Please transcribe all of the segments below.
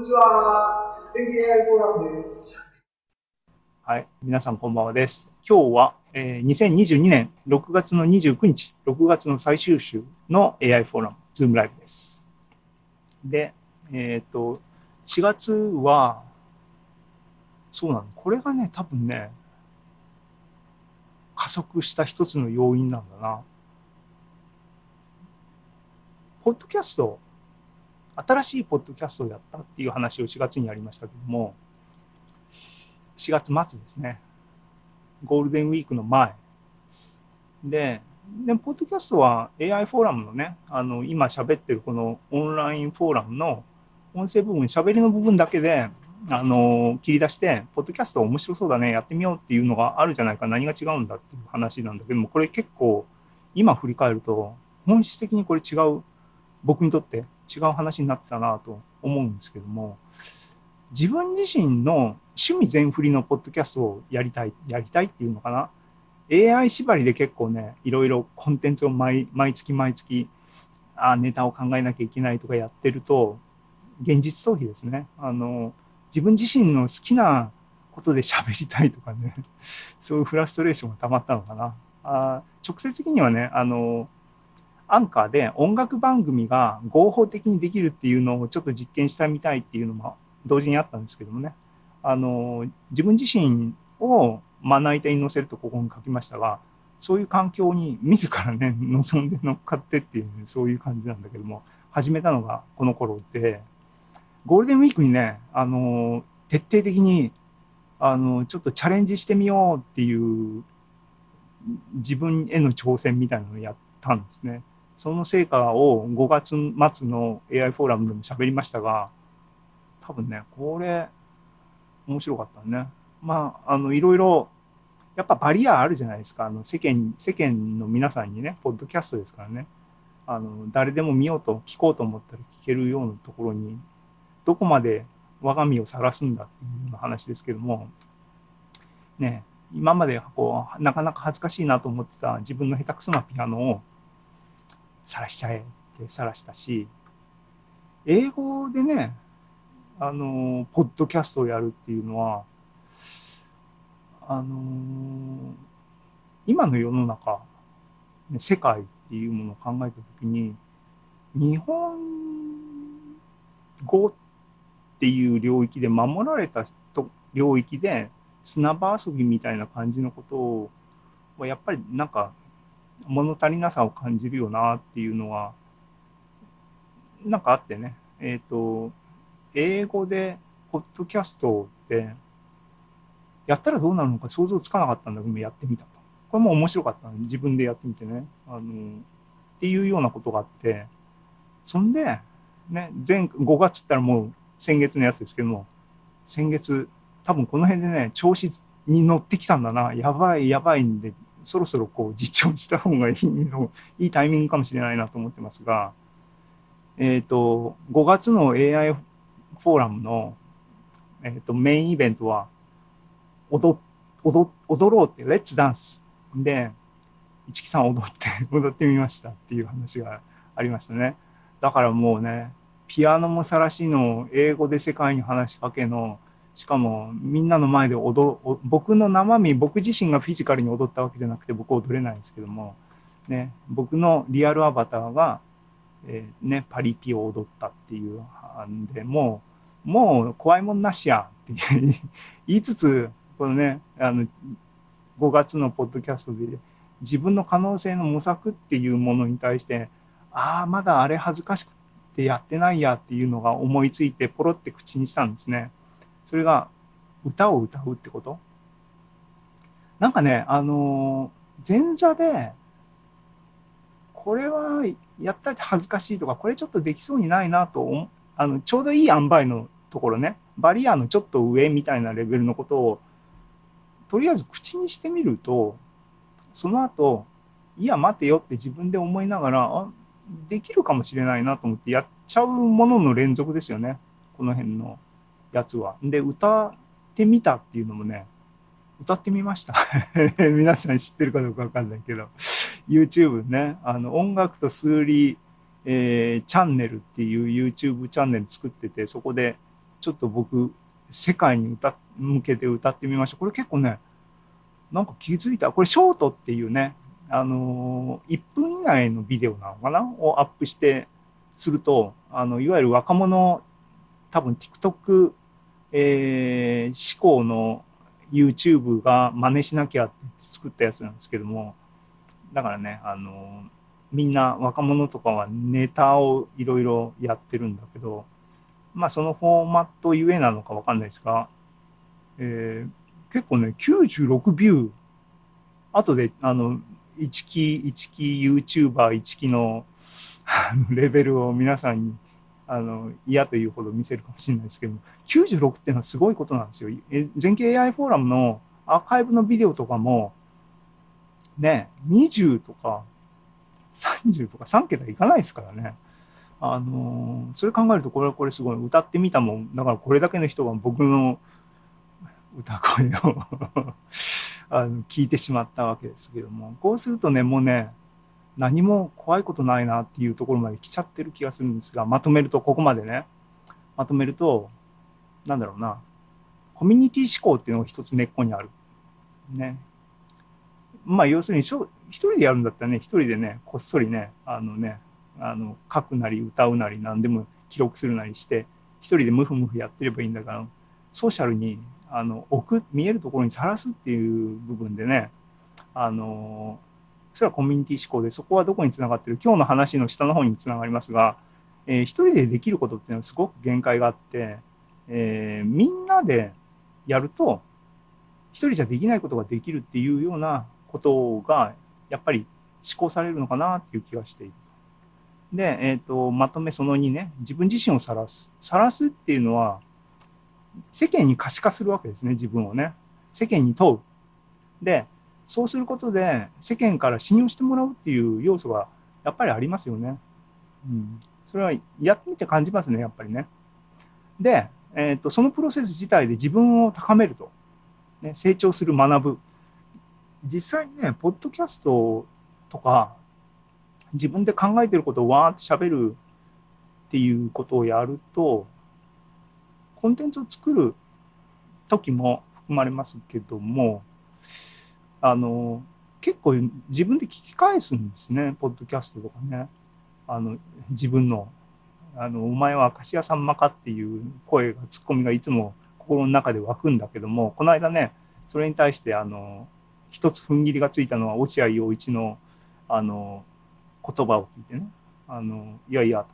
にちは。天気 AI フォーラムです。はい、皆さんこんばんはです。今日は、えー、2022年6月の29日、6月の最終週の AI フォーラム、ズームライブです。で、えっ、ー、と、4月は、そうなの、これがね、多分ね、加速した一つの要因なんだな。ポッドキャスト、新しいポッドキャストをやったっていう話を4月にやりましたけども、4月末ですね。ゴールデンウィークの前。で、でポッドキャストは AI フォーラムのね、あの今喋ってるこのオンラインフォーラムの音声部分、喋りの部分だけであの切り出して、ポッドキャスト面白そうだね、やってみようっていうのがあるじゃないか、何が違うんだっていう話なんだけども、これ結構今振り返ると、本質的にこれ違う、僕にとって違う話になってたなと思うんですけども、自分自身の趣味全振りのポッドキャストをやりたい、やりたいっていうのかな。AI 縛りで結構ね、いろいろコンテンツを毎毎月毎月あネタを考えなきゃいけないとかやってると、現実逃避ですね。あの自分自身の好きなことで喋りたいとかね、そういうフラストレーションがたまったのかな。あ直接的にはね、あの、アンカーで音楽番組が合法的にできるっていうのをちょっと実験したみたいっていうのも同時にあったんですけどもね、あの、自分自身をまな板に乗せるとここに書きましたが、そういう環境に自らね、望んで乗っかってっていう、ね、そういう感じなんだけども、始めたのがこの頃で、ゴールデンウィークにね、あの、徹底的に、あの、ちょっとチャレンジしてみようっていう自分への挑戦みたいなのをやったんですね。その成果を5月末の AI フォーラムでも喋りましたが、多分ね、これ、面白かったね。まあ、あの、いろいろ、やっぱバリアあるじゃないですか。あの世間、世間の皆さんにね、ポッドキャストですからね。あの、誰でも見ようと、聞こうと思ったら聞けるようなところにどこまで我が身を晒すんだっていう話ですけども、ね、今までこうなかなか恥ずかしいなと思ってた自分の下手くそなピアノを晒しちゃえって晒したし英語でねあのポッドキャストをやるっていうのはあの今の世の中、ね、世界っていうものを考えた時に日本語っていう領域で守られた領域で砂場遊びみたいな感じのことをやっぱりなんか物足りなさを感じるよなっていうのはなんかあってね。えっ、ー、と英語でポッドキャストってやったらどうなるのか想像つかなかったんだけどやってみたと。これも面白かった自分でやってみてね。あのっていうようなことがあって。そんでね前5月ったらもう先月のやつですけども、先月、多分この辺でね、調子に乗ってきたんだな、やばいやばいんで、そろそろこう実証した方がいいの、いいタイミングかもしれないなと思ってますが、え、ー、と、5月の AI フォーラムの、えーと、メインイベントは踊、踊、踊ろうって、レッツダンスで、市木さん踊って、踊ってみましたっていう話がありましたね。だからもうね、ピアノもさらしの英語で世界に話しかけのしかもみんなの前で踊僕の生身僕自身がフィジカルに踊ったわけじゃなくて僕踊れないんですけども、ね、僕のリアルアバターが、えー、ね、パリピを踊ったっていうんでもうもう怖いもんなしやって 言いつつこのねあの5月のポッドキャストで自分の可能性の模索っていうものに対してああまだあれ恥ずかしくてやってないやっていうのが思いついてポロって口にしたんですね。それが歌を歌うってこと？なんかね、あの前座でこれはやったら恥ずかしいとかこれちょっとできそうにないなとあのちょうどいい塩梅のところね。バリアのちょっと上みたいなレベルのことをとりあえず口にしてみるとその後いや待てよって自分で思いながらあできるかもしれないなと思ってやっちゃうものの連続ですよね。この辺の。やつは。で、歌ってみたっていうのもね、歌ってみました。皆さん知ってるかどうかわかんないけど、YouTube ね、あの音楽と数理、えー、チャンネルっていう YouTube チャンネル作ってて、そこでちょっと僕世界に歌向けて歌ってみました。これ結構ねなんか気づいた。これショートっていうねあの1分以内のビデオなのかな？をアップしてするとあのいわゆる若者多分 TikTok、えー、思考の YouTube が真似しなきゃって作ったやつなんですけどもだからねあのみんな若者とかはネタをいろいろやってるんだけどまあそのフォーマットゆえなのかわかんないですが、えー、結構ね96ビュー。後であの一期一期 YouTuber 一期のレベルを皆さんにあの嫌というほど見せるかもしれないですけども96っていうのはすごいことなんですよ。全景 AI フォーラムのアーカイブのビデオとかもね20とか30とか3桁いかないですからね。あのそれ考えるとこれはこれすごい歌ってみたもんだからこれだけの人が僕の歌声を あの聞いてしまったわけですけどもこうするとねもうね何も怖いことないなっていうところまで来ちゃってる気がするんですがまとめるとここまでねまとめるとなんだろうなコミュニティ思考っていうのが一つ根っこにある。ね。まあ要するに一人でやるんだったらね一人でねこっそりねあのねあの書くなり歌うなり何でも記録するなりして一人でムフムフやってればいいんだからソーシャルにあの置く見えるところにさらすっていう部分でねあのそれはコミュニティ思考でそこはどこにつながってる？今日の話の下の方につながりますが、えー、一人でできることっていうのはすごく限界があって、えー、みんなでやると一人じゃできないことができるっていうようなことがやっぱり思考されるのかなっていう気がしている。で、えーと、まとめその2ね。自分自身を晒す。晒すっていうのは世間に可視化するわけですね自分をね。世間に問う。でそうすることで世間から信用してもらうっていう要素がやっぱりありますよね、うん、それはやってみて感じますねやっぱりね。で、えーと、そのプロセス自体で自分を高めると、ね、成長する学ぶ。実際にねポッドキャストとか自分で考えてることをわーってしゃべるっていうことをやるとコンテンツを作る時も含まれますけどもあの結構自分で聞き返すんですねポッドキャストとかねあの自分のあの「お前は明石家さんまか?」っていう声がツッコミがいつも心の中で湧くんだけどもこの間ねそれに対してあの一つ踏ん切りがついたのは落合陽一のあの言葉を聞いてねあのいやいやと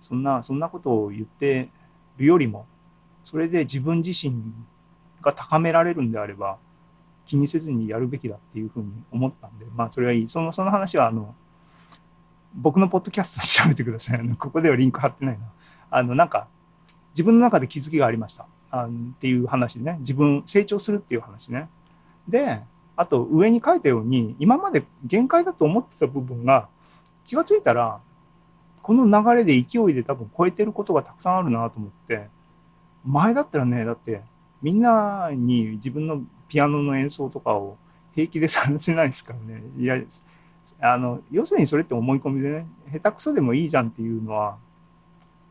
そんなそんなことを言ってるよりもそれで自分自身が高められるんであれば気にせずにやるべきだっていうふうに思ったんでまあそれはいい。そのその話はあの僕のポッドキャスト調べてください。ここではリンク貼ってないな。あのなんか自分の中で気づきがありました。あっていう話ね。自分成長するっていう話ね。であと上に書いたように今まで限界だと思ってた部分が気が付いたらこの流れで勢いで多分超えてることがたくさんあるなと思って前だったらねだってみんなに自分のピアノの演奏とかを平気でさせないですからね。いやあの要するにそれって思い込みでね下手くそでもいいじゃんっていうのは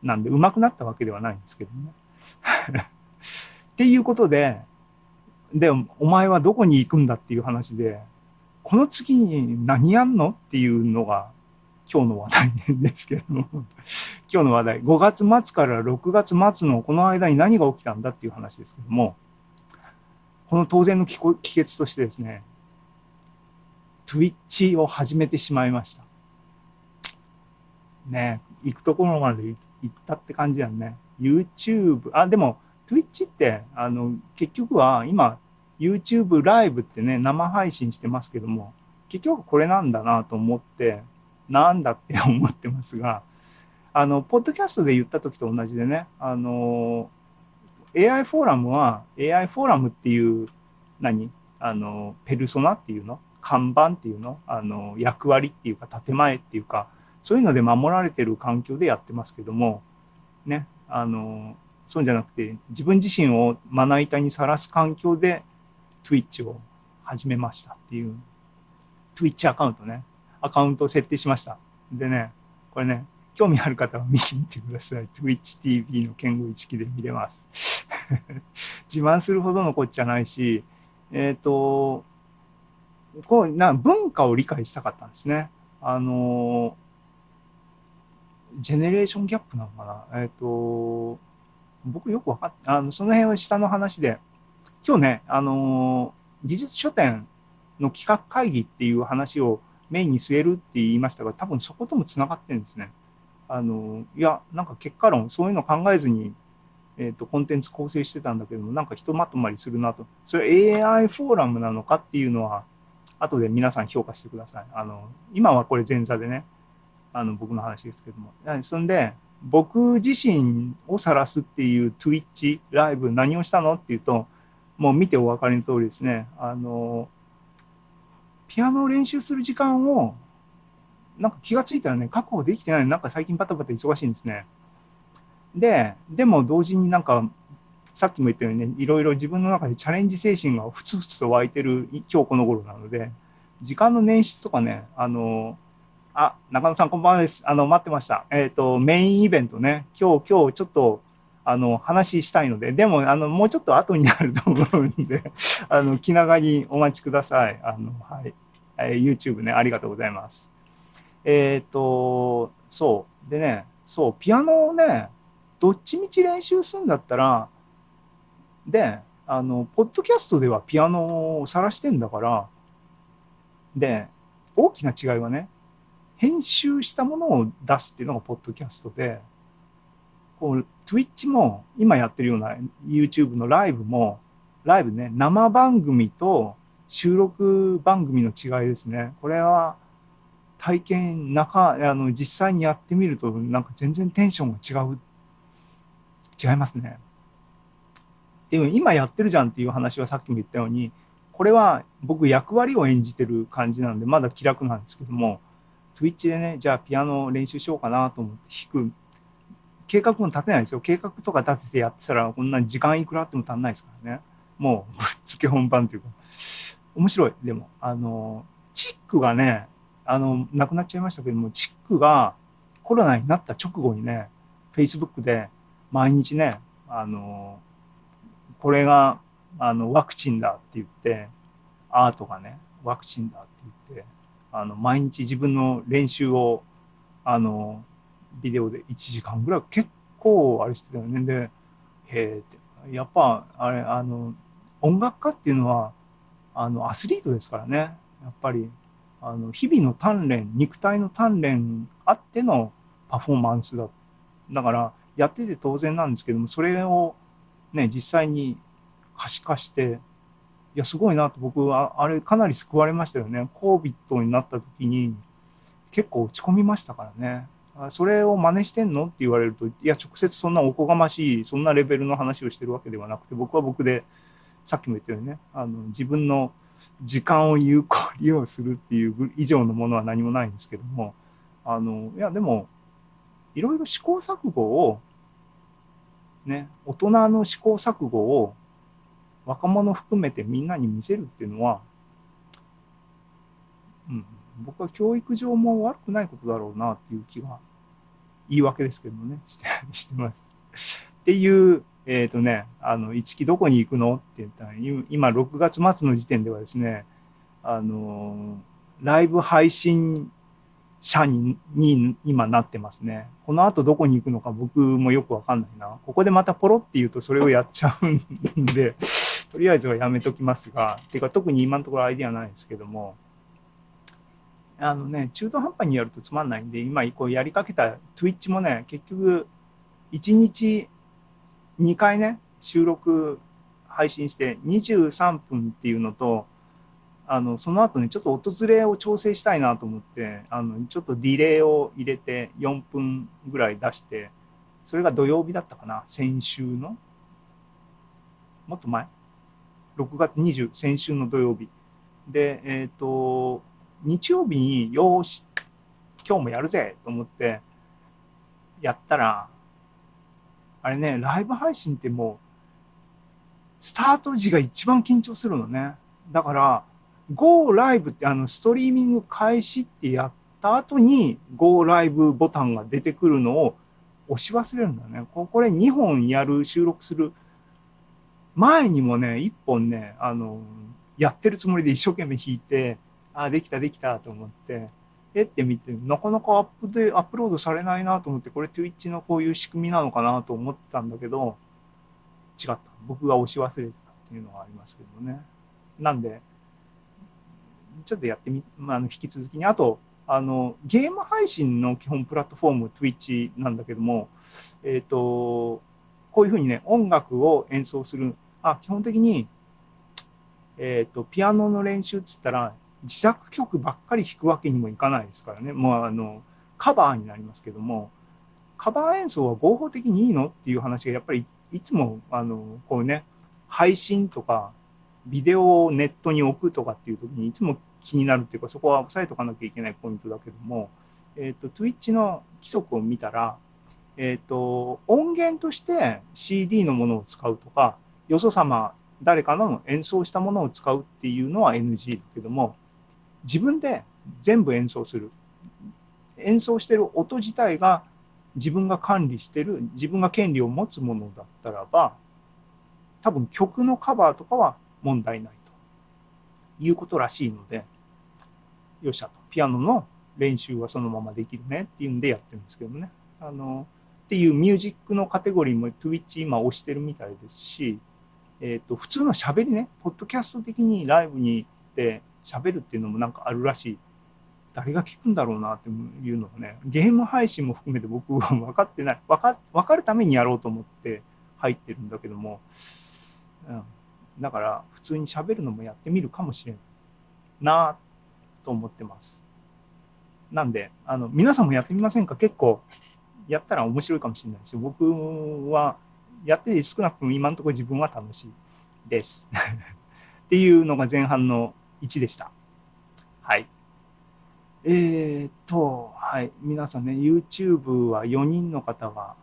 なんで上手くなったわけではないんですけどね。っていうことででお前はどこに行くんだっていう話でこの次に何やんのっていうのが今日の話題ですけども。今日の話題。5月末から6月末のこの間に何が起きたんだっていう話ですけども。この当然の帰結としてですね Twitch を始めてしまいました。ね行くところまで行ったって感じやんね。YouTube あでも Twitch ってあの結局は今 YouTube ライブってね生配信してますけども結局これなんだなと思ってなんだって思ってますがあのポッドキャストで言った時と同じでねあの AI フォーラムは AI フォーラムっていう何？あのペルソナっていうの？看板っていうの？あの役割っていうか建前っていうかそういうので守られてる環境でやってますけどもねあのそうじゃなくて自分自身をまな板にさらす環境で Twitch を始めましたっていう Twitch アカウントね。アカウントを設定しました。でねこれね興味ある方は見に行ってください。TwitchTV の剣豪一期で見れます。自慢するほどのこっちゃないし、えっ、と、こうな文化を理解したかったんですね。あの、ジェネレーションギャップなのかな。えっ、と、僕よくわかっあのその辺は下の話で、今日ね、あの、技術書店の企画会議っていう話をメインに据えるって言いましたが、多分そこともつながってるんですね。あの、いや、なんか結果論、そういうの考えずに、えっ、と、コンテンツ構成してたんだけども、なんかひとまとまりするなと。それ AI フォーラムなのかっていうのは、後で皆さん評価してください。あの、今はこれ前座でね、あの、僕の話ですけども。そんで、僕自身を晒すっていう Twitch ライブ何をしたのっていうと、もう見てお分かりの通りですね。あの、ピアノを練習する時間を、なんか気がついたらね、確保できてない。なんか最近バタバタ忙しいんですね。で、でも同時になんか、さっきも言ったようにね、いろいろ自分の中でチャレンジ精神がふつふつと湧いてる今日この頃なので、時間の捻出とかね、あの、あ、中野さんこんばんはです。あの、待ってました。えっ、ー、と、メインイベントね、今日、今日ちょっと、あの、話したいので、でも、あの、もうちょっと後になると思うんで、あの、気長にお待ちください。あの、はい。えー、YouTube ね、ありがとうございます。えっ、ー、と、そう。でね、そう、ピアノをね、どっちみち練習するんだったら、で、あの、ポッドキャストではピアノを晒してんだから、で、大きな違いはね、編集したものを出すっていうのがポッドキャストで、こう Twitch も今やってるような YouTube のライブもライブね生番組と収録番組の違いですね。これは体験中あの実際にやってみるとなんか全然テンションが違う違いますねでも今やってるじゃんっていう話はさっきも言ったようにこれは僕役割を演じてる感じなんでまだ気楽なんですけども Twitch でねじゃあピアノ練習しようかなと思って弾く計画も立てないですよ。計画とか立ててやってたら、こんな時間いくらあっても足んないですからね。もう、ぶっつけ本番というか。面白い。でも、あの、チックがね、あの、亡くなっちゃいましたけども、チックがコロナになった直後にね、Facebook で毎日ね、あの、これが、あの、ワクチンだって言って、アートがね、ワクチンだって言って、あの、毎日自分の練習を、あの、ビデオで1時間ぐらい結構あれしてたよね。でへえって。やっぱあれあの音楽家っていうのはあのアスリートですからね。やっぱりあの日々の鍛錬肉体の鍛錬あってのパフォーマンスだ。だからやってて当然なんですけどもそれをね実際に可視化していやすごいなと僕はあれかなり救われましたよね。COVID になった時に結構落ち込みましたからね。それを真似してんのって言われるといや直接そんなおこがましいそんなレベルの話をしてるわけではなくて僕は僕でさっきも言ったようにねあの自分の時間を有効利用するっていう以上のものは何もないんですけどもあのいやでもいろいろ試行錯誤をね大人の試行錯誤を若者含めてみんなに見せるっていうのは、うん、僕は教育上も悪くないことだろうなっていう気が言い訳ですけどね、してしてます。っていう、えっ、ー、とね、あの、一木どこに行くのって言ったら、今6月末の時点ではですね、あの、ライブ配信者にに今なってますね。この後どこに行くのか僕もよくわかんないな。ここでまたポロって言うとそれをやっちゃうんで、とりあえずはやめときますが、ていうか特に今のところアイデアないですけども、あのね、中途半端にやるとつまんないんで、今こうやりかけた Twitch もね、結局、1日2回ね、収録配信して23分っていうのと、あのその後ね、ちょっと訪れを調整したいなと思って、あのちょっとディレイを入れて4分ぐらい出して、それが土曜日だったかな、先週の。もっと前 ?6 月20、先週の土曜日。で、えっ、ー、と、日曜日によーし今日もやるぜと思ってやったらあれねライブ配信ってもうスタート時が一番緊張するのねだから Go ライブってあのストリーミング開始ってやった後に Go ライブボタンが出てくるのを押し忘れるんだね。ここれ2本やる、収録する前にもね、1本ね、あの、やってるつもりで一生懸命弾いて、ああ、できたできたと思って、えって見て、なかなかアップでアップロードされないなと思って、これ Twitch のこういう仕組みなのかなと思ってたんだけど、違った。僕が押し忘れてたっていうのがありますけどね。なんで、ちょっとやってみ、まあ、あの引き続きに、あと、あの、ゲーム配信の基本プラットフォーム、Twitch なんだけども、えっ、と、こういうふうにね、音楽を演奏する、あ、基本的に、えっ、と、ピアノの練習っつったら、自作曲ばっかり弾くわけにもいかないですからね。もうあの、カバーになりますけども、カバー演奏は合法的にいいの？っていう話がやっぱりいつも、あの、こうね、配信とか、ビデオをネットに置くとかっていう時にいつも気になるっていうか、そこは押さえとかなきゃいけないポイントだけども、えっ、と、Twitch の規則を見たら、えっ、と、音源として CD のものを使うとか、よそ様、誰かの演奏したものを使うっていうのは NG だけども、自分で全部演奏する。演奏してる音自体が自分が管理してる、自分が権利を持つものだったらば、多分曲のカバーとかは問題ないということらしいので、よっしゃと、ピアノの練習はそのままできるねっていうんでやってるんですけどね。あの、っていうミュージックのカテゴリーも Twitch 今押してるみたいですし、えっ、と、普通の喋りね、ポッドキャスト的にライブに行って喋るっていうのもなんかあるらしい。誰が聞くんだろうなっていうのがね、ゲーム配信も含めて僕は分かってない。分か分かるためにやろうと思って入ってるんだけども、うん、だから普通に喋るのもやってみるかもしれないなと思ってます。なんで、あの、皆さんもやってみませんか？結構やったら面白いかもしれないですよ。僕はやってて少なくとも今のところ自分は楽しいです。っていうのが前半の1でした。はい。えー、っと、はい。皆さんね、YouTube は4人の方が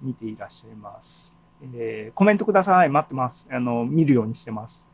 見ていらっしゃいます。えーコメントください。待ってます。あの、見るようにしてます。